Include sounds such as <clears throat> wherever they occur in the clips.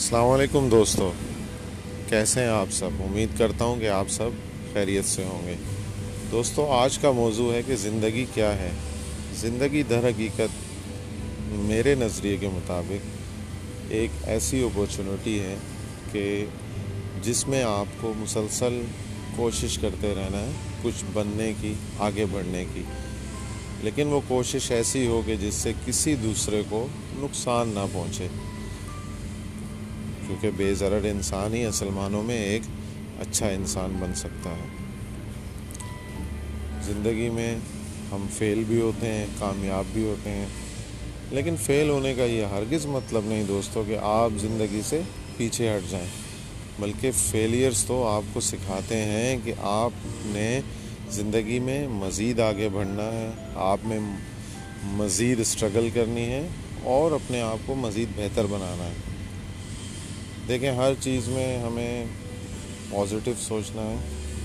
السلام علیکم دوستو کیسے ہیں آپ سب امید کرتا ہوں کہ آپ سب خیریت سے ہوں گے دوستو آج کا موضوع ہے کہ زندگی کیا ہے زندگی در حقیقت میرے نظریے کے مطابق ایک ایسی اپورچونیٹی ہے کہ جس میں آپ کو مسلسل کوشش کرتے رہنا ہے کچھ بننے کی آگے بڑھنے کی لیکن وہ کوشش ایسی ہو کہ جس سے کسی دوسرے کو نقصان نہ پہنچے کیونکہ بے ضرر انسان ہی اصلمانوں میں ایک اچھا انسان بن سکتا ہے زندگی میں ہم فیل بھی ہوتے ہیں کامیاب بھی ہوتے ہیں لیکن فیل ہونے کا یہ ہرگز مطلب نہیں دوستوں کہ آپ زندگی سے پیچھے ہٹ جائیں بلکہ فیلیئرس تو آپ کو سکھاتے ہیں کہ آپ نے زندگی میں مزید آگے بڑھنا ہے آپ میں مزید اسٹرگل کرنی ہے اور اپنے آپ کو مزید بہتر بنانا ہے دیکھیں ہر چیز میں ہمیں پازیٹیو سوچنا ہے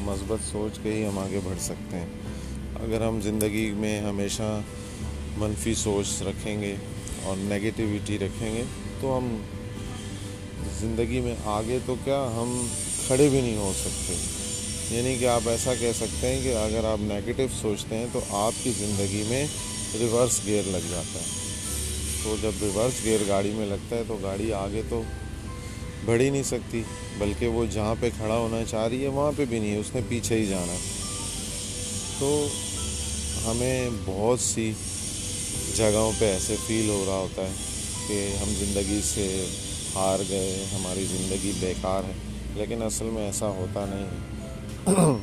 مثبت سوچ کے ہی ہم آگے بڑھ سکتے ہیں اگر ہم زندگی میں ہمیشہ منفی سوچ رکھیں گے اور نگیٹیوٹی رکھیں گے تو ہم زندگی میں آگے تو کیا ہم کھڑے بھی نہیں ہو سکتے یعنی کہ آپ ایسا کہہ سکتے ہیں کہ اگر آپ نگیٹیو سوچتے ہیں تو آپ کی زندگی میں ریورس گیئر لگ جاتا ہے تو جب ریورس گیئر گاڑی میں لگتا ہے تو گاڑی آگے تو بڑھ ہی نہیں سکتی بلکہ وہ جہاں پہ کھڑا ہونا چاہ رہی ہے وہاں پہ بھی نہیں اس نے پیچھے ہی جانا تو ہمیں بہت سی جگہوں پہ ایسے فیل ہو رہا ہوتا ہے کہ ہم زندگی سے ہار گئے ہماری زندگی بیکار ہے لیکن اصل میں ایسا ہوتا نہیں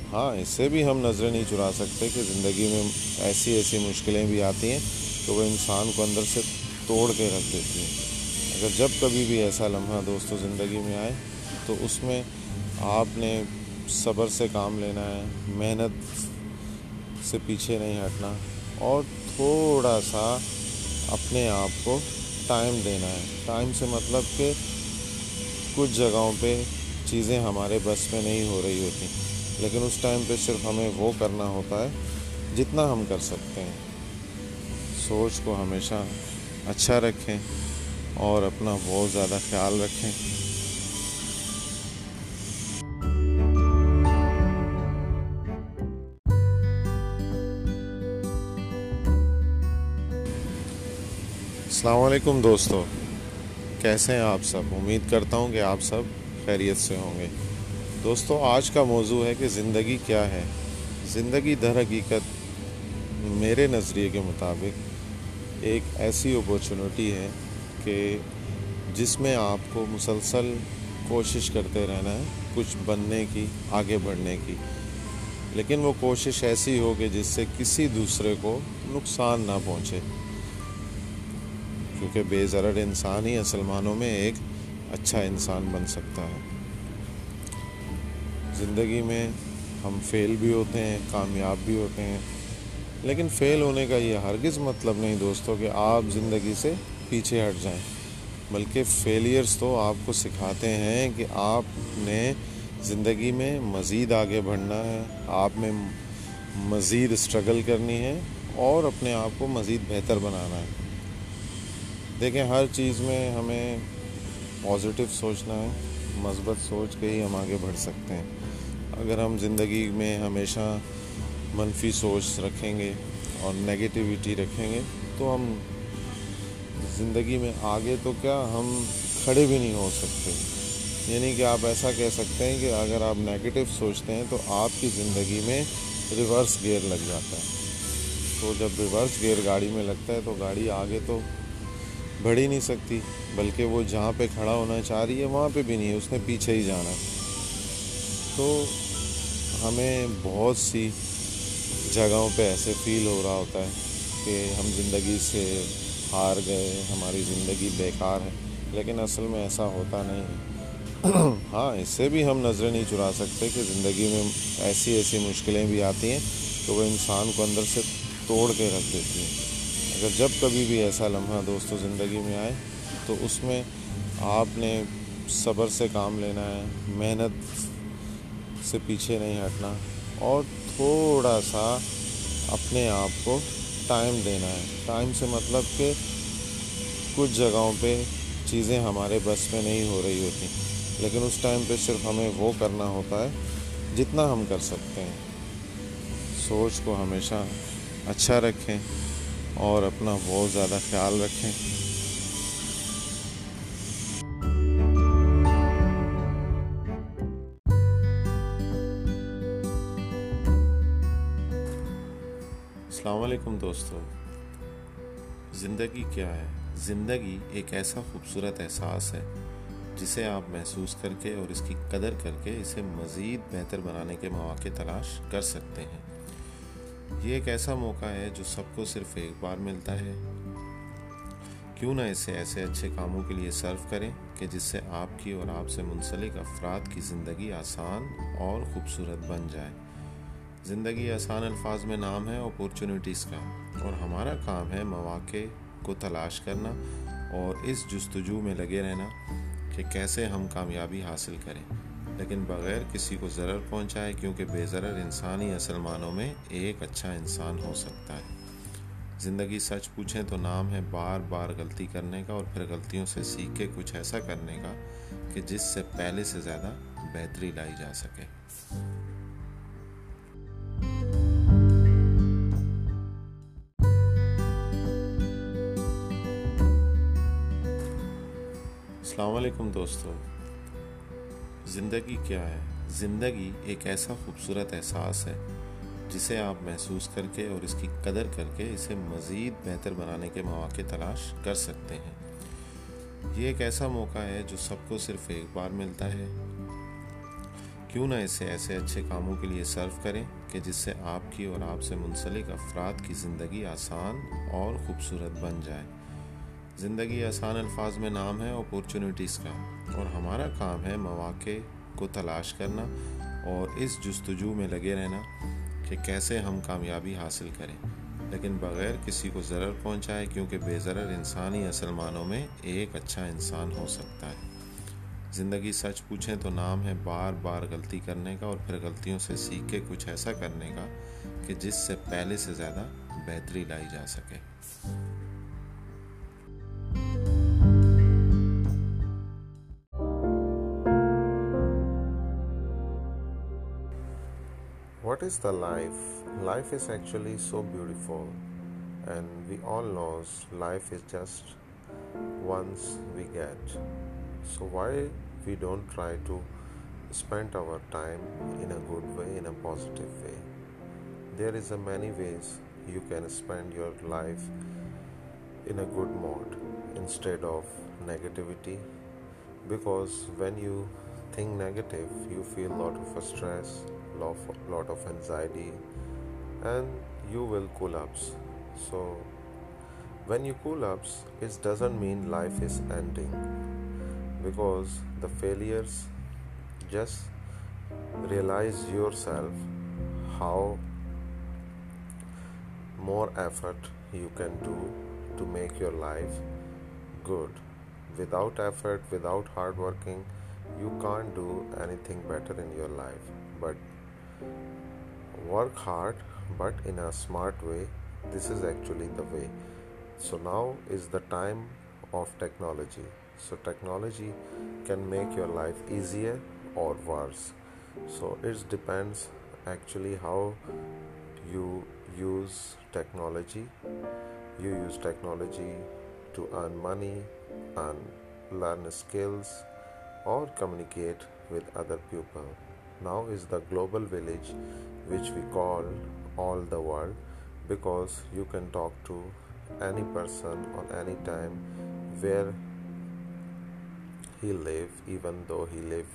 <clears throat> ہاں اس سے بھی ہم نظریں نہیں چرا سکتے کہ زندگی میں ایسی ایسی مشکلیں بھی آتی ہیں تو وہ انسان کو اندر سے توڑ کے رکھ دیتی ہیں اگر جب کبھی بھی ایسا لمحہ دوستو زندگی میں آئے تو اس میں آپ نے صبر سے کام لینا ہے محنت سے پیچھے نہیں ہٹنا اور تھوڑا سا اپنے آپ کو ٹائم دینا ہے ٹائم سے مطلب کہ کچھ جگہوں پہ چیزیں ہمارے بس میں نہیں ہو رہی ہوتی لیکن اس ٹائم پہ صرف ہمیں وہ کرنا ہوتا ہے جتنا ہم کر سکتے ہیں سوچ کو ہمیشہ اچھا رکھیں اور اپنا بہت زیادہ خیال رکھیں السلام علیکم دوستو کیسے ہیں آپ سب امید کرتا ہوں کہ آپ سب خیریت سے ہوں گے دوستو آج کا موضوع ہے کہ زندگی کیا ہے زندگی در حقیقت میرے نظریے کے مطابق ایک ایسی اوپرچونیٹی ہے کہ جس میں آپ کو مسلسل کوشش کرتے رہنا ہے کچھ بننے کی آگے بڑھنے کی لیکن وہ کوشش ایسی ہو کہ جس سے کسی دوسرے کو نقصان نہ پہنچے کیونکہ بے ضرر انسان ہی معنوں میں ایک اچھا انسان بن سکتا ہے زندگی میں ہم فیل بھی ہوتے ہیں کامیاب بھی ہوتے ہیں لیکن فیل ہونے کا یہ ہرگز مطلب نہیں دوستوں کہ آپ زندگی سے پیچھے ہٹ جائیں بلکہ فیلئرس تو آپ کو سکھاتے ہیں کہ آپ نے زندگی میں مزید آگے بڑھنا ہے آپ میں مزید اسٹرگل کرنی ہے اور اپنے آپ کو مزید بہتر بنانا ہے دیکھیں ہر چیز میں ہمیں پازیٹو سوچنا ہے مثبت سوچ کے ہی ہم آگے بڑھ سکتے ہیں اگر ہم زندگی میں ہمیشہ منفی سوچ رکھیں گے اور نگیٹیوٹی رکھیں گے تو ہم زندگی میں آگے تو کیا ہم کھڑے بھی نہیں ہو سکتے یعنی کہ آپ ایسا کہہ سکتے ہیں کہ اگر آپ نگیٹو سوچتے ہیں تو آپ کی زندگی میں ریورس گیئر لگ جاتا ہے تو جب ریورس گیئر گاڑی میں لگتا ہے تو گاڑی آگے تو بڑھ ہی نہیں سکتی بلکہ وہ جہاں پہ کھڑا ہونا چاہ رہی ہے وہاں پہ بھی نہیں اس نے پیچھے ہی جانا تو ہمیں بہت سی جگہوں پہ ایسے فیل ہو رہا ہوتا ہے کہ ہم زندگی سے ہار گئے ہماری زندگی بیکار ہے لیکن اصل میں ایسا ہوتا نہیں <clears throat> ہاں اس سے بھی ہم نظریں نہیں چرا سکتے کہ زندگی میں ایسی ایسی مشکلیں بھی آتی ہیں کہ وہ انسان کو اندر سے توڑ کے رکھ دیتی ہیں اگر جب کبھی بھی ایسا لمحہ دوستو زندگی میں آئے تو اس میں آپ نے صبر سے کام لینا ہے محنت سے پیچھے نہیں ہٹنا اور تھوڑا سا اپنے آپ کو ٹائم دینا ہے ٹائم سے مطلب کہ کچھ جگہوں پہ چیزیں ہمارے بس میں نہیں ہو رہی ہوتی لیکن اس ٹائم پہ صرف ہمیں وہ کرنا ہوتا ہے جتنا ہم کر سکتے ہیں سوچ کو ہمیشہ اچھا رکھیں اور اپنا بہت زیادہ خیال رکھیں السلام علیکم دوستو زندگی کیا ہے زندگی ایک ایسا خوبصورت احساس ہے جسے آپ محسوس کر کے اور اس کی قدر کر کے اسے مزید بہتر بنانے کے مواقع تلاش کر سکتے ہیں یہ ایک ایسا موقع ہے جو سب کو صرف ایک بار ملتا ہے کیوں نہ اسے ایسے اچھے کاموں کے لیے سرو کریں کہ جس سے آپ کی اور آپ سے منسلک افراد کی زندگی آسان اور خوبصورت بن جائے زندگی آسان الفاظ میں نام ہے اپورچونیٹیز کا اور ہمارا کام ہے مواقع کو تلاش کرنا اور اس جستجو میں لگے رہنا کہ کیسے ہم کامیابی حاصل کریں لیکن بغیر کسی کو ضرر پہنچائے کیونکہ بے ضرر انسانی معنوں میں ایک اچھا انسان ہو سکتا ہے زندگی سچ پوچھیں تو نام ہے بار بار غلطی کرنے کا اور پھر غلطیوں سے سیکھ کے کچھ ایسا کرنے کا کہ جس سے پہلے سے زیادہ بہتری لائی جا سکے السلام علیکم دوستو زندگی کیا ہے زندگی ایک ایسا خوبصورت احساس ہے جسے آپ محسوس کر کے اور اس کی قدر کر کے اسے مزید بہتر بنانے کے مواقع تلاش کر سکتے ہیں یہ ایک ایسا موقع ہے جو سب کو صرف ایک بار ملتا ہے کیوں نہ اسے ایسے اچھے کاموں کے لیے صرف کریں کہ جس سے آپ کی اور آپ سے منسلک افراد کی زندگی آسان اور خوبصورت بن جائے زندگی آسان الفاظ میں نام ہے اپورچونیٹیز کا اور ہمارا کام ہے مواقع کو تلاش کرنا اور اس جستجو میں لگے رہنا کہ کیسے ہم کامیابی حاصل کریں لیکن بغیر کسی کو ضرر پہنچائے کیونکہ بے ضرر انسانی معنوں میں ایک اچھا انسان ہو سکتا ہے زندگی سچ پوچھیں تو نام ہے بار بار غلطی کرنے کا اور پھر غلطیوں سے سیکھ کے کچھ ایسا کرنے کا کہ جس سے پہلے سے زیادہ بہتری لائی جا سکے is the life is actually so beautiful, and we all know life is just once we get, so why we don't try to spend our time in a good way, in a positive way. There is a many ways you can spend your life in a good mode instead of negativity, because when you think negative, you feel a lot of stress, lot of anxiety, and you will collapse. So when you collapse, it doesn't mean life is ending, because the failures just realize yourself how more effort you can do to make your life good. Without effort, without hard working, you can't do anything better in your life, but work hard, but in a smart way. This is actually the way. So now is the time of technology. So technology can make your life easier or worse. So it depends actually how you use technology. You use technology to earn money and learn skills or communicate with other people. Now is the global village, which we call all the world, because you can talk to any person on any time where he live, even though he live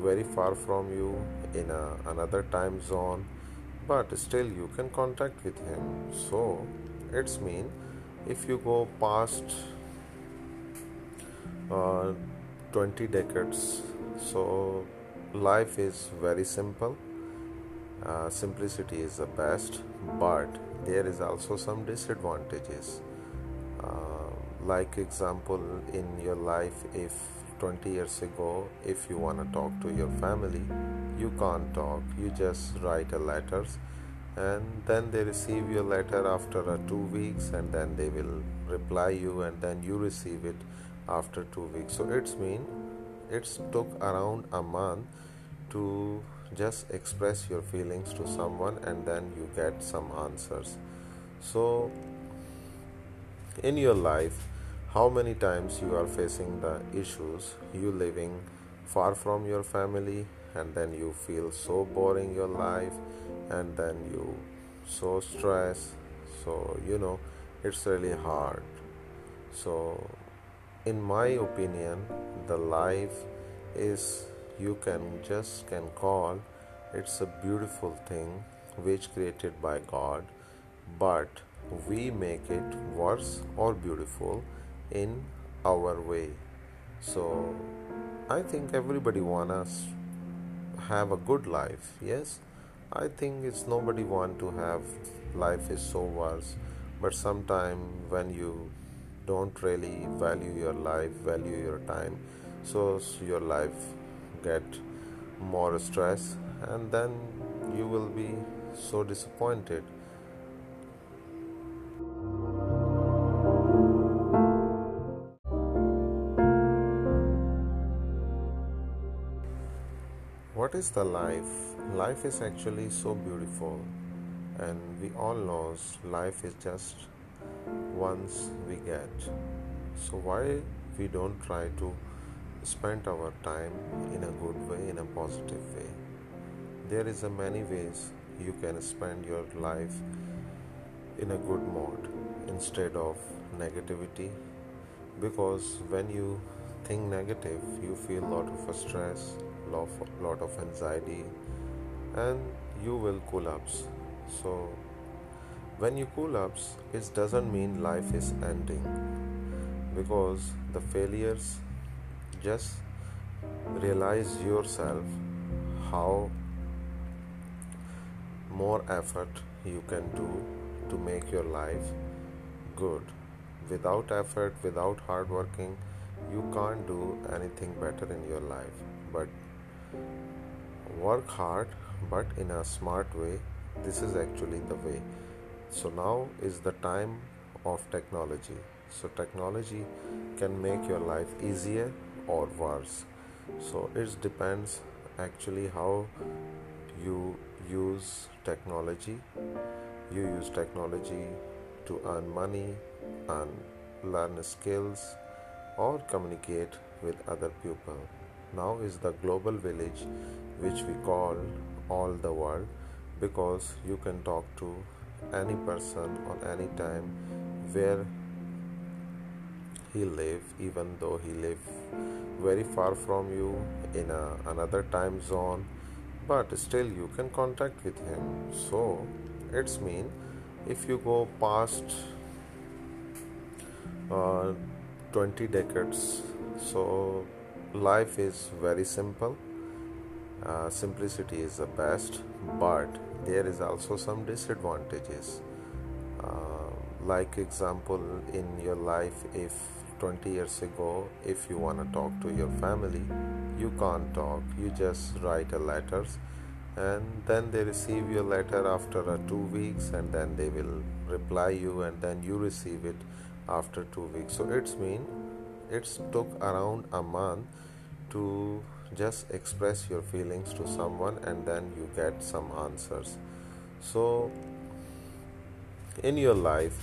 very far from you in another time zone, but still you can contact with him. So it's mean if you go past uh, 20 decades. So life is very simple. Uh, simplicity is the best, but there is also some disadvantages. Uh, like example, in your life, if 20 years ago, if you want to talk to your family, you can't talk. You just write a letter, and then they receive your letter after uh, 2 weeks, and then they will reply you, and then you receive it after 2 weeks. So it took around a month to just express your feelings to someone, and then you get some answers. So in your life, how many times you are facing the issues, you living far from your family, and then you feel so boring your life, and then you so stressed. So it's really hard. So in my opinion, the life is you can call it's a beautiful thing which created by God, but we make it worse or beautiful in our way. So I think everybody wants to have a good life. Yes, I think it's nobody want to have life is so worse, but sometimes when you don't really value your life, value your time, so your life get more stress, and then you will be so disappointed. What is the life? Life is actually so beautiful, and we all know life is just once we get. So why we don't try to spend our time in a good way, in a positive way? There is a many ways you can spend your life in a good mode instead of negativity, because when you think negative you feel lot of stress, lot of anxiety, and you will collapse. So when you collapse, it doesn't mean life is ending, because the failures just realize yourself how more effort you can do to make your life good. Without effort, without hard working, you can't do anything better in your life. But work hard, but in a smart way. This is actually the way. So now is the time of technology. So technology can make your life easier or worse. So it depends actually how you use technology. You use technology to earn money and learn skills or communicate with other people. Now is the global village, which we call all the world, because you can talk to any person on any time where he live, even though he live very far from you in another time zone, but still you can contact with him. So it's mean if you go past uh, 20 decades, so life is very simple. Uh, simplicity is the best, but there is also some disadvantages. Uh, like example, in your life, if 20 years ago, if you want to talk to your family, you can't talk. You just write a letter, and then they receive your letter after uh, 2 weeks, and then they will reply you, and then you receive it after 2 weeks. So it's took around a month to just express your feelings to someone and then you get some answers. So in your life,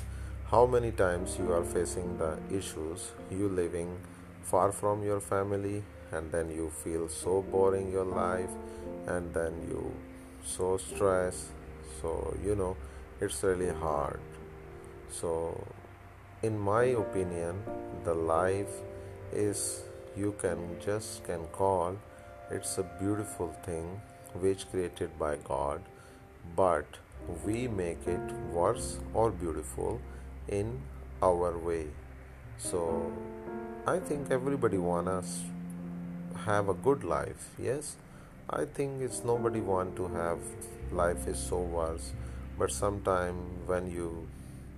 how many times you are facing the issues, you living far from your family, and then you feel so boring your life, and then you so stressed. So it's really hard. So in my opinion, the life is you can call it's a beautiful thing which created by God, but we make it worse or beautiful in our way. So I think everybody wants to have a good life. Yes, I think it's nobody want to have life is so worse, but sometime when you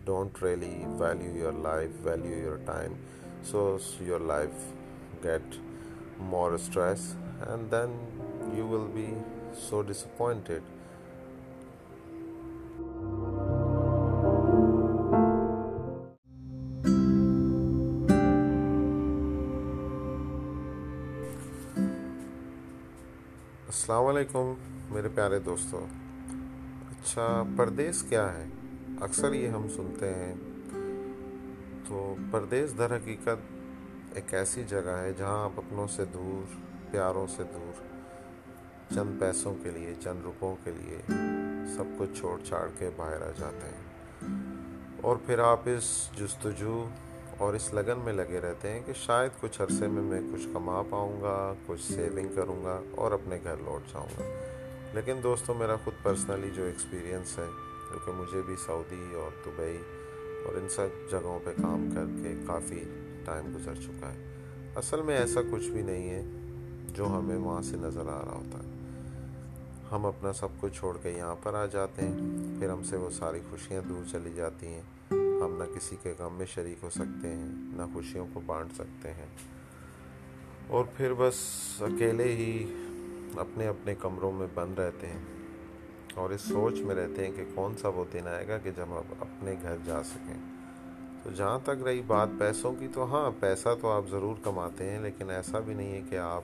don't really value your life, value your time, so your life get more stress and then you will be so disappointed السلام علیکم میرے پیارے دوستو اچھا پردیس کیا ہے اکثر یہ ہم سنتے ہیں تو پردیس در حقیقت ایک ایسی جگہ ہے جہاں آپ اپنوں سے دور پیاروں سے دور چند پیسوں کے لیے چند روپوں کے لیے سب کچھ چھوڑ چھاڑ کے باہر آ جاتے ہیں اور پھر آپ اس جستجو اور اس لگن میں لگے رہتے ہیں کہ شاید کچھ عرصے میں میں کچھ کما پاؤں گا کچھ سیونگ کروں گا اور اپنے گھر لوٹ جاؤں گا لیکن دوستوں میرا خود پرسنلی جو ایکسپیرینس ہے کیونکہ مجھے بھی سعودی اور دبئی اور ان سب جگہوں پہ کام کر کے کافی ٹائم گزر چکا ہے اصل میں ایسا کچھ بھی نہیں ہے جو ہمیں وہاں سے نظر آ رہا ہوتا ہے ہم اپنا سب کچھ چھوڑ کے یہاں پر آ جاتے ہیں پھر ہم سے وہ ساری خوشیاں دور چلی جاتی ہیں ہم نہ کسی کے غم میں شریک ہو سکتے ہیں نہ خوشیوں کو بانٹ سکتے ہیں اور پھر بس اکیلے ہی اپنے اپنے کمروں میں بند رہتے ہیں اور اس سوچ میں رہتے ہیں کہ کون سا وہ دن آئے گا کہ جب ہم اپنے گھر جا سکیں تو جہاں تک رہی بات پیسوں کی تو ہاں پیسہ تو آپ ضرور کماتے ہیں لیکن ایسا بھی نہیں ہے کہ آپ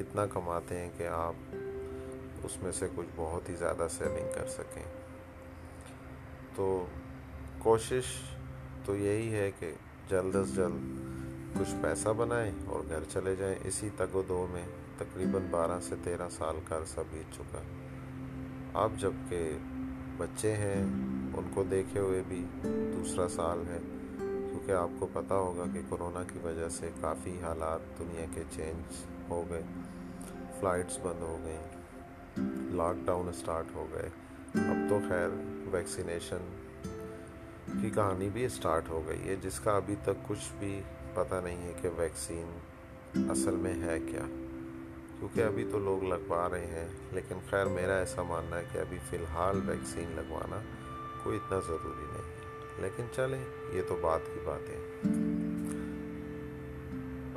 اتنا کماتے ہیں کہ آپ اس میں سے کچھ بہت ہی زیادہ سیونگ کر سکیں تو کوشش تو یہی ہے کہ جلد از جلد کچھ پیسہ بنائیں اور گھر چلے جائیں اسی تگ و دو میں تقریباً بارہ سے تیرہ سال کا عرصہ بیت چکا آپ اب جب کہ بچے ہیں ان کو دیکھے ہوئے بھی دوسرا سال ہے کہ آپ کو پتا ہوگا کہ کرونا کی وجہ سے کافی حالات دنیا کے چینج ہو گئے فلائٹس بند ہو گئیں لاک ڈاؤن اسٹارٹ ہو گئے اب تو خیر ویکسینیشن کی کہانی بھی اسٹارٹ ہو گئی ہے جس کا ابھی تک کچھ بھی پتہ نہیں ہے کہ ویکسین اصل میں ہے کیا کیونکہ ابھی تو لوگ لگوا رہے ہیں لیکن خیر میرا ایسا ماننا ہے کہ ابھی فی الحال ویکسین لگوانا کوئی اتنا ضروری نہیں ہے لیکن چلیں یہ تو بات کی بات ہے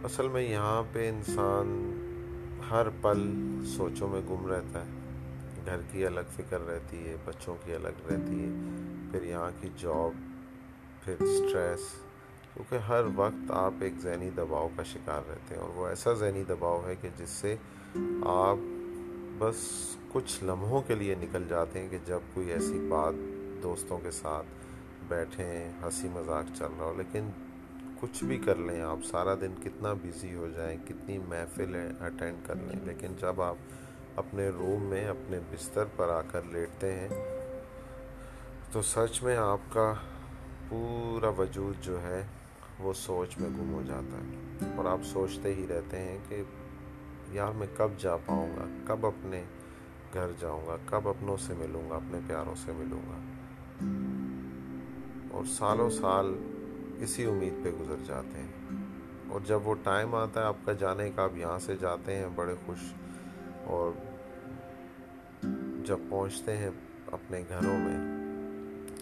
اصل میں یہاں پہ انسان ہر پل سوچوں میں گم رہتا ہے گھر کی الگ فکر رہتی ہے بچوں کی الگ رہتی ہے پھر یہاں کی جاب پھر سٹریس کیونکہ ہر وقت آپ ایک ذہنی دباؤ کا شکار رہتے ہیں اور وہ ایسا ذہنی دباؤ ہے کہ جس سے آپ بس کچھ لمحوں کے لیے نکل جاتے ہیں کہ جب کوئی ایسی بات دوستوں کے ساتھ بیٹھے ہیں ہنسی مذاق چل رہا ہو لیکن کچھ بھی کر لیں آپ سارا دن کتنا بزی ہو جائیں کتنی محفل اٹینڈ کر لیں لیکن جب آپ اپنے روم میں اپنے بستر پر آ کر لیٹتے ہیں تو سچ میں آپ کا پورا وجود جو ہے وہ سوچ میں گم ہو جاتا ہے اور آپ سوچتے ہی رہتے ہیں کہ یار میں کب جا پاؤں گا کب اپنے گھر جاؤں گا کب اپنوں سے ملوں گا اپنے پیاروں سے ملوں گا اور سالوں سال اسی امید پہ گزر جاتے ہیں اور جب وہ ٹائم آتا ہے آپ کا جانے کا آپ یہاں سے جاتے ہیں بڑے خوش اور جب پہنچتے ہیں اپنے گھروں میں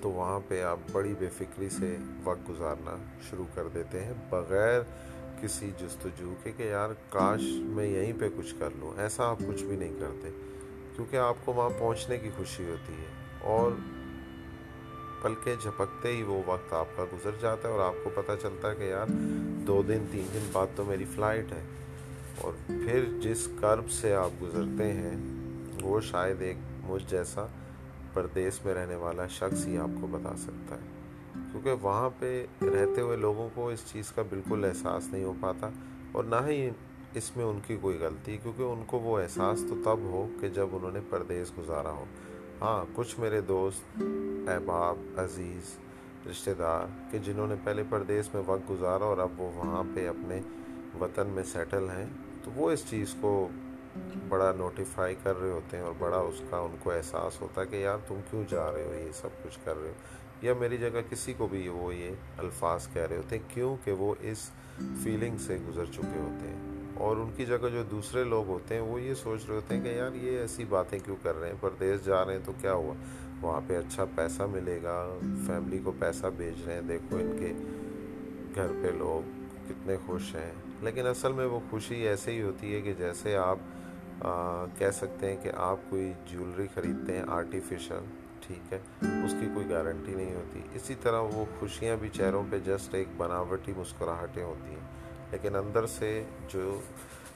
تو وہاں پہ آپ بڑی بے فکری سے وقت گزارنا شروع کر دیتے ہیں بغیر کسی جستجو کے کہ یار کاش میں یہیں پہ کچھ کر لوں ایسا آپ کچھ بھی نہیں کرتے کیونکہ آپ کو وہاں پہنچنے کی خوشی ہوتی ہے اور پل کے جھپکتے ہی وہ وقت آپ کا گزر جاتا ہے اور آپ کو پتہ چلتا ہے کہ یار دو دن تین دن بعد تو میری فلائٹ ہے اور پھر جس کرب سے آپ گزرتے ہیں وہ شاید ایک مجھ جیسا پردیس میں رہنے والا شخص ہی آپ کو بتا سکتا ہے کیونکہ وہاں پہ رہتے ہوئے لوگوں کو اس چیز کا بالکل احساس نہیں ہو پاتا اور نہ ہی اس میں ان کی کوئی غلطی کیونکہ ان کو وہ احساس تو تب ہو کہ جب انہوں نے پردیس گزارا ہو ہاں کچھ میرے دوست احباب عزیز رشتہ دار کہ جنہوں نے پہلے پردیس میں وقت گزارا اور اب وہ وہاں پہ اپنے وطن میں سیٹل ہیں تو وہ اس چیز کو بڑا نوٹیفائی کر رہے ہوتے ہیں اور بڑا اس کا ان کو احساس ہوتا ہے کہ یار تم کیوں جا رہے ہو یہ سب کچھ کر رہے ہو یا میری جگہ کسی کو بھی وہ یہ الفاظ کہہ رہے ہوتے ہیں کیونکہ وہ اس فیلنگ سے گزر چکے ہوتے ہیں اور ان کی جگہ جو دوسرے لوگ ہوتے ہیں وہ یہ سوچ رہے ہوتے ہیں کہ یار یہ ایسی باتیں کیوں کر رہے ہیں پردیس جا رہے ہیں تو کیا ہوا وہاں پہ اچھا پیسہ ملے گا فیملی کو پیسہ بھیج رہے ہیں دیکھو ان کے گھر پہ لوگ کتنے خوش ہیں لیکن اصل میں وہ خوشی ایسے ہی ہوتی ہے کہ جیسے آپ کہہ سکتے ہیں کہ آپ کوئی جیولری خریدتے ہیں آرٹیفیشل ٹھیک ہے اس کی کوئی گارنٹی نہیں ہوتی اسی طرح وہ خوشیاں بھی چہروں پہ جسٹ ایک بناوٹی مسکراہٹیں ہوتی ہیں لیکن اندر سے جو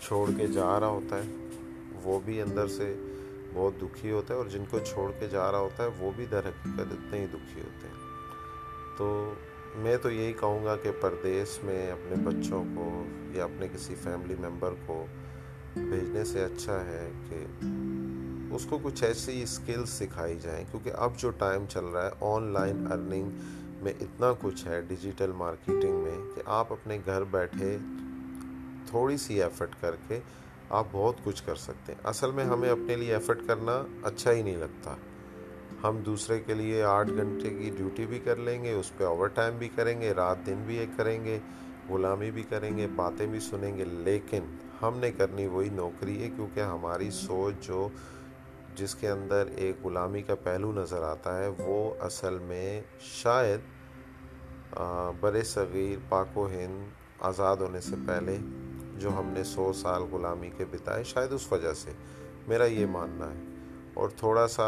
چھوڑ کے جا رہا ہوتا ہے وہ بھی اندر سے بہت دکھی ہوتا ہے اور جن کو چھوڑ کے جا رہا ہوتا ہے وہ بھی در حقیقت اتنے ہی دکھی ہوتے ہیں تو میں تو یہی کہوں گا کہ پردیس میں اپنے بچوں کو یا اپنے کسی فیملی ممبر کو بھیجنے سے اچھا ہے کہ اس کو کچھ ایسی اسکلز سکھائی جائیں کیونکہ اب جو ٹائم چل رہا ہے آن لائن ارننگ میں اتنا کچھ ہے ڈیجیٹل مارکیٹنگ میں کہ آپ اپنے گھر بیٹھے تھوڑی سی ایفٹ کر کے آپ بہت کچھ کر سکتے ہیں اصل میں ہمیں اپنے لیے ایفرٹ کرنا اچھا ہی نہیں لگتا ہم دوسرے کے لیے آٹھ گھنٹے کی ڈیوٹی بھی کر لیں گے اس پہ اوور ٹائم بھی کریں گے رات دن بھی ایک کریں گے غلامی بھی کریں گے باتیں بھی سنیں گے لیکن ہم نے کرنی وہی نوکری ہے کیونکہ ہماری سوچ جو جس کے اندر ایک غلامی کا پہلو نظر آتا ہے وہ اصل میں شاید بر صغیر پاک و ہند آزاد ہونے سے پہلے جو ہم نے سو سال غلامی کے بتائے شاید اس وجہ سے میرا یہ ماننا ہے اور تھوڑا سا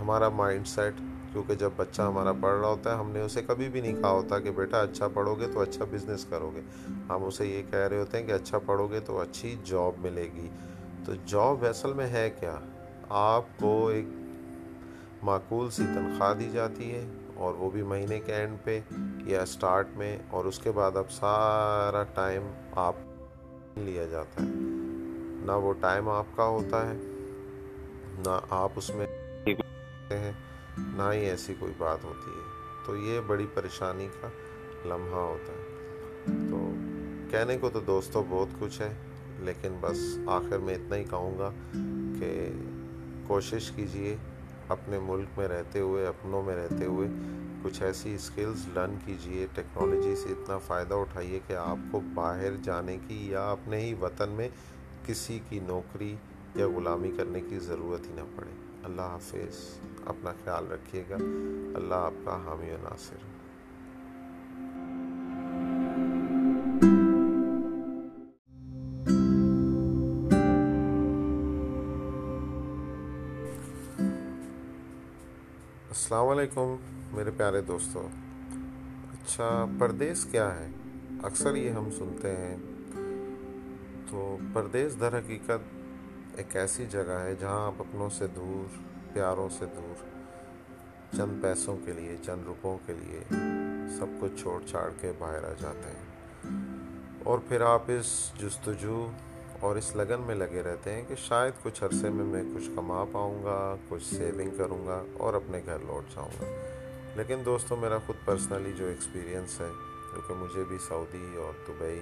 ہمارا مائنڈ سیٹ کیونکہ جب بچہ ہمارا پڑھ رہا ہوتا ہے ہم نے اسے کبھی بھی نہیں کہا ہوتا کہ بیٹا اچھا پڑھو گے تو اچھا بزنس کرو گے ہم اسے یہ کہہ رہے ہوتے ہیں کہ اچھا پڑھو گے تو اچھی جاب ملے گی تو جاب اصل میں ہے کیا آپ کو ایک معقول سی تنخواہ دی جاتی ہے اور وہ بھی مہینے کے اینڈ پہ یا اسٹارٹ میں اور اس کے بعد اب سارا ٹائم آپ لیا جاتا ہے نہ وہ ٹائم آپ کا ہوتا ہے نہ آپ اس میں نہ ہی ایسی کوئی بات ہوتی ہے تو یہ بڑی پریشانی کا لمحہ ہوتا ہے تو کہنے کو تو دوستوں بہت کچھ ہے لیکن بس آخر میں اتنا ہی کہوں گا کہ کوشش کیجئے اپنے ملک میں رہتے ہوئے اپنوں میں رہتے ہوئے کچھ ایسی اسکلز لرن کیجیے ٹیکنالوجی سے اتنا فائدہ اٹھائیے کہ آپ کو باہر جانے کی یا اپنے ہی وطن میں کسی کی نوکری یا غلامی کرنے کی ضرورت ہی نہ پڑے اللہ حافظ اپنا خیال رکھیے گا اللہ آپ کا حامی و ناصر السلام علیکم میرے پیارے دوستوں اچھا پردیس کیا ہے اکثر یہ ہم سنتے ہیں تو پردیس در حقیقت ایک ایسی جگہ ہے جہاں آپ اپنوں سے دور پیاروں سے دور چند پیسوں کے لیے چند روپوں کے لیے سب کچھ چھوڑ چھاڑ کے باہر آ جاتے ہیں اور پھر آپ اس جستجو اور اس لگن میں لگے رہتے ہیں کہ شاید کچھ عرصے میں میں کچھ کما پاؤں گا کچھ سیونگ کروں گا اور اپنے گھر لوٹ جاؤں گا لیکن دوستوں میرا خود پرسنلی جو ایکسپیرینس ہے کیونکہ مجھے بھی سعودی اور دبئی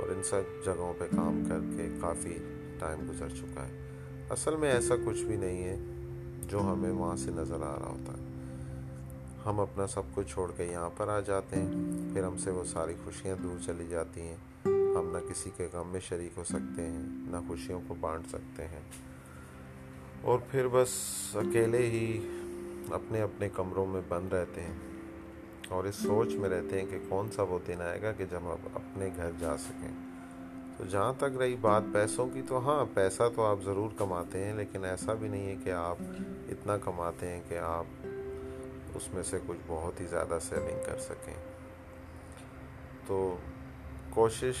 اور ان سب جگہوں پہ کام کر کے کافی ٹائم گزر چکا ہے اصل میں ایسا کچھ بھی نہیں ہے جو ہمیں وہاں سے نظر آ رہا ہوتا ہے ہم اپنا سب کچھ چھوڑ کے یہاں پر آ جاتے ہیں پھر ہم سے وہ ساری خوشیاں دور چلی جاتی ہیں ہم نہ کسی کے غم میں شریک ہو سکتے ہیں نہ خوشیوں کو بانٹ سکتے ہیں اور پھر بس اکیلے ہی اپنے اپنے کمروں میں بند رہتے ہیں اور اس سوچ میں رہتے ہیں کہ کون سا وہ دن آئے گا کہ جب ہم اپنے گھر جا سکیں تو جہاں تک رہی بات پیسوں کی تو ہاں پیسہ تو آپ ضرور کماتے ہیں لیکن ایسا بھی نہیں ہے کہ آپ اتنا کماتے ہیں کہ آپ اس میں سے کچھ بہت ہی زیادہ سیونگ کر سکیں تو کوشش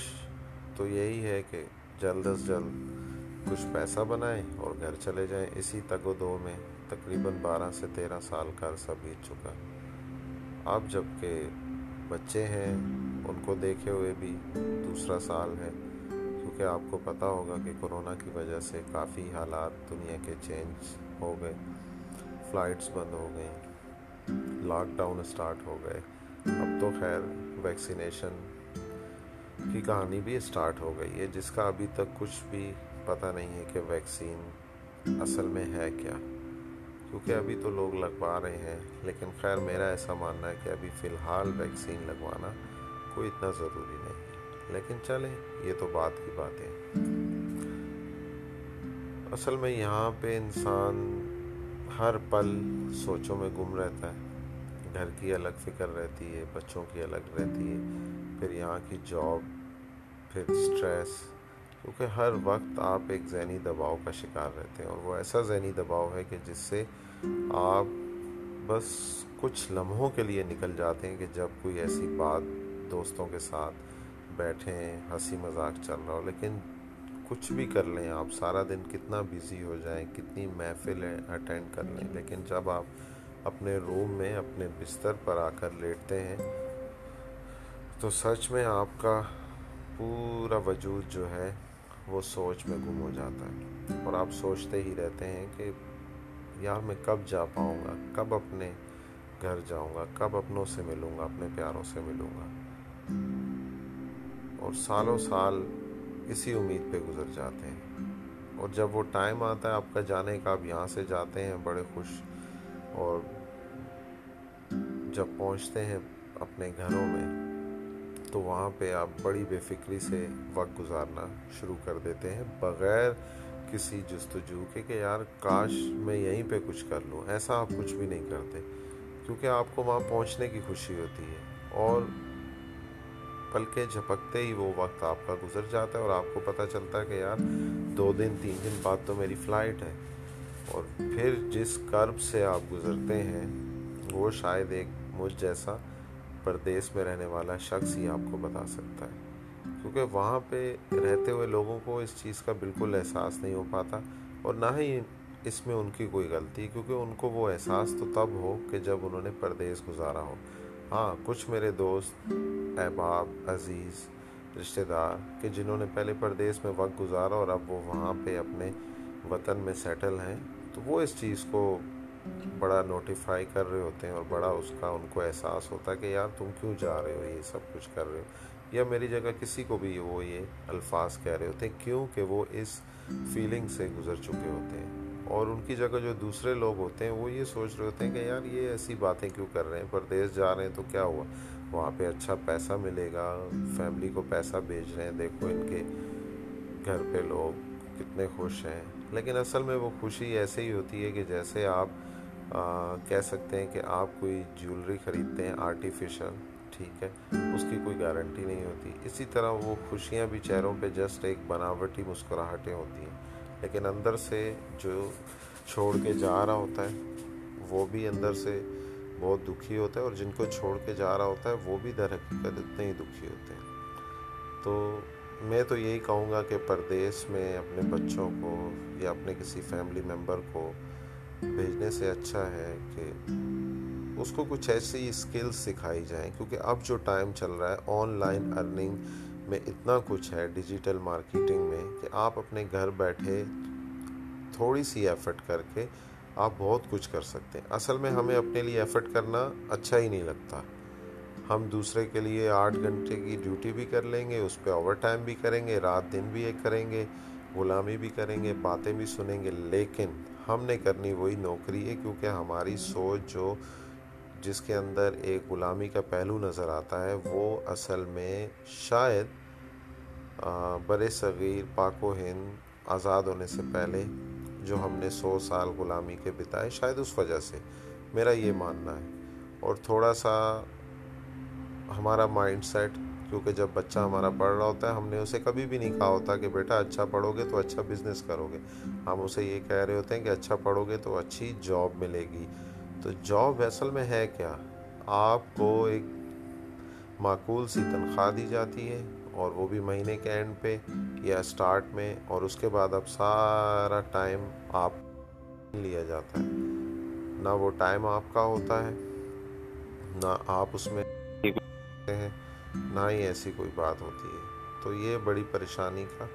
تو یہی ہے کہ جلد از جلد کچھ پیسہ بنائیں اور گھر چلے جائیں اسی تگ و دو میں تقریباً بارہ سے تیرہ سال کا عرصہ بیت چکا اب جب کہ بچے ہیں ان کو دیکھے ہوئے بھی دوسرا سال ہے کیونکہ آپ کو پتہ ہوگا کہ کرونا کی وجہ سے کافی حالات دنیا کے چینج ہو گئے فلائٹس بند ہو گئیں لاک ڈاؤن اسٹارٹ ہو گئے اب تو خیر ویکسینیشن کی کہانی بھی اسٹارٹ ہو گئی ہے جس کا ابھی تک کچھ بھی پتہ نہیں ہے کہ ویکسین اصل میں ہے کیا کیونکہ ابھی تو لوگ لگوا رہے ہیں لیکن خیر میرا ایسا ماننا ہے کہ ابھی فی الحال ویکسین لگوانا کوئی اتنا ضروری نہیں ہے لیکن چلیں یہ تو بات کی بات ہے اصل میں یہاں پہ انسان ہر پل سوچوں میں گم رہتا ہے گھر کی الگ فکر رہتی ہے بچوں کی الگ رہتی ہے پھر یہاں کی جاب پھر اسٹریس کیونکہ ہر وقت آپ ایک ذہنی دباؤ کا شکار رہتے ہیں اور وہ ایسا ذہنی دباؤ ہے کہ جس سے آپ بس کچھ لمحوں کے لیے نکل جاتے ہیں کہ جب کوئی ایسی بات دوستوں کے ساتھ بیٹھیں ہنسی مذاق چل رہا ہو لیکن کچھ بھی کر لیں آپ سارا دن کتنا بزی ہو جائیں کتنی محفل اٹینڈ کر لیں لیکن جب آپ اپنے روم میں اپنے بستر پر آ کر لیٹتے ہیں تو سچ میں آپ کا پورا وجود جو ہے وہ سوچ میں گم ہو جاتا ہے اور آپ سوچتے ہی رہتے ہیں کہ یار میں کب جا پاؤں گا کب اپنے گھر جاؤں گا کب اپنوں سے ملوں گا اپنے پیاروں سے ملوں گا اور سالوں سال اسی امید پہ گزر جاتے ہیں اور جب وہ ٹائم آتا ہے آپ کا جانے کا آپ یہاں سے جاتے ہیں بڑے خوش اور جب پہنچتے ہیں اپنے گھروں میں تو وہاں پہ آپ بڑی بے فکری سے وقت گزارنا شروع کر دیتے ہیں بغیر کسی جستجو کے کہ یار کاش میں یہیں پہ کچھ کر لوں ایسا آپ کچھ بھی نہیں کرتے کیونکہ آپ کو وہاں پہنچنے کی خوشی ہوتی ہے اور پلکیں جھپکتے ہی وہ وقت آپ کا گزر جاتا ہے اور آپ کو پتہ چلتا ہے کہ یار دو دن تین دن بعد تو میری فلائٹ ہے اور پھر جس کرب سے آپ گزرتے ہیں وہ شاید ایک مجھ جیسا پردیس میں رہنے والا شخص ہی آپ کو بتا سکتا ہے کیونکہ وہاں پہ رہتے ہوئے لوگوں کو اس چیز کا بالکل احساس نہیں ہو پاتا اور نہ ہی اس میں ان کی کوئی غلطی کیونکہ ان کو وہ احساس تو تب ہو کہ جب انہوں نے پردیس گزارا ہو ہاں کچھ میرے دوست احباب عزیز رشتہ دار کہ جنہوں نے پہلے پردیس میں وقت گزارا اور اب وہ وہاں پہ اپنے وطن میں سیٹل ہیں تو وہ اس چیز کو بڑا نوٹیفائی کر رہے ہوتے ہیں اور بڑا اس کا ان کو احساس ہوتا ہے کہ یار تم کیوں جا رہے ہو یہ سب کچھ کر رہے ہو یا میری جگہ کسی کو بھی وہ یہ الفاظ کہہ رہے ہوتے ہیں کیونکہ وہ اس فیلنگ سے گزر چکے ہوتے ہیں اور ان کی جگہ جو دوسرے لوگ ہوتے ہیں وہ یہ سوچ رہے ہوتے ہیں کہ یار یہ ایسی باتیں کیوں کر رہے ہیں پردیس جا رہے ہیں تو کیا ہوا وہاں پہ اچھا پیسہ ملے گا فیملی کو پیسہ بھیج رہے ہیں دیکھو ان کے گھر پہ لوگ کتنے خوش ہیں لیکن اصل میں وہ خوشی ایسے ہی ہوتی ہے کہ جیسے آپ کہہ سکتے ہیں کہ آپ کوئی جیولری خریدتے ہیں آرٹیفیشل ٹھیک ہے اس کی کوئی گارنٹی نہیں ہوتی اسی طرح وہ خوشیاں بھی چہروں پہ جسٹ ایک بناوٹی مسکراہٹیں ہوتی ہیں لیکن اندر سے جو چھوڑ کے جا رہا ہوتا ہے وہ بھی اندر سے بہت دکھی ہوتا ہے اور جن کو چھوڑ کے جا رہا ہوتا ہے وہ بھی در حقیقت اتنے ہی دکھی ہوتے ہیں تو میں تو یہی کہوں گا کہ پردیس میں اپنے بچوں کو یا اپنے کسی فیملی ممبر کو بھیجنے سے اچھا ہے کہ اس کو کچھ ایسی اسکلز سکھائی جائیں کیونکہ اب جو ٹائم چل رہا ہے آن لائن ارننگ میں اتنا کچھ ہے ڈیجیٹل مارکیٹنگ میں کہ آپ اپنے گھر بیٹھے تھوڑی سی ایفٹ کر کے آپ بہت کچھ کر سکتے ہیں اصل میں ہمیں اپنے لیے ایفرٹ کرنا اچھا ہی نہیں لگتا ہم دوسرے کے لیے آٹھ گھنٹے کی ڈیوٹی بھی کر لیں گے اس پہ اوور ٹائم بھی کریں گے رات دن بھی ایک کریں گے غلامی بھی کریں گے باتیں بھی سنیں گے لیکن ہم نے کرنی وہی نوکری ہے کیونکہ ہماری سوچ جو جس کے اندر ایک غلامی کا پہلو نظر آتا ہے وہ اصل میں شاید بر صغیر پاک و ہند آزاد ہونے سے پہلے جو ہم نے سو سال غلامی کے بتائے شاید اس وجہ سے میرا یہ ماننا ہے اور تھوڑا سا ہمارا مائنڈ سیٹ کیونکہ جب بچہ ہمارا پڑھ رہا ہوتا ہے ہم نے اسے کبھی بھی نہیں کہا ہوتا کہ بیٹا اچھا پڑھو گے تو اچھا بزنس کرو گے ہم اسے یہ کہہ رہے ہوتے ہیں کہ اچھا پڑھو گے تو اچھی جاب ملے گی تو جاب اصل میں ہے کیا آپ کو ایک معقول سی تنخواہ دی جاتی ہے اور وہ بھی مہینے کے اینڈ پہ یا اسٹارٹ میں اور اس کے بعد اب سارا ٹائم آپ لیا جاتا ہے نہ وہ ٹائم آپ کا ہوتا ہے نہ آپ اس میں ہیں نہ ہی ایسی کوئی بات ہوتی ہے تو یہ بڑی پریشانی کا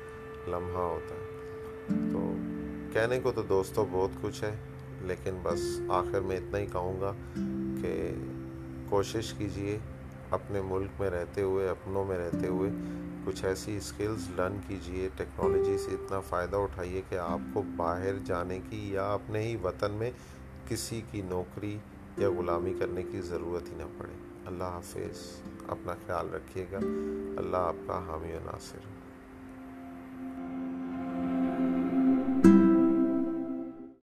لمحہ ہوتا ہے تو کہنے کو تو دوستوں بہت کچھ ہے لیکن بس آخر میں اتنا ہی کہوں گا کہ کوشش کیجئے اپنے ملک میں رہتے ہوئے اپنوں میں رہتے ہوئے کچھ ایسی سکلز لرن کیجئے ٹیکنالوجی سے اتنا فائدہ اٹھائیے کہ آپ کو باہر جانے کی یا اپنے ہی وطن میں کسی کی نوکری یا غلامی کرنے کی ضرورت ہی نہ پڑے اللہ حافظ اپنا خیال رکھیے گا اللہ آپ کا حامی و ہو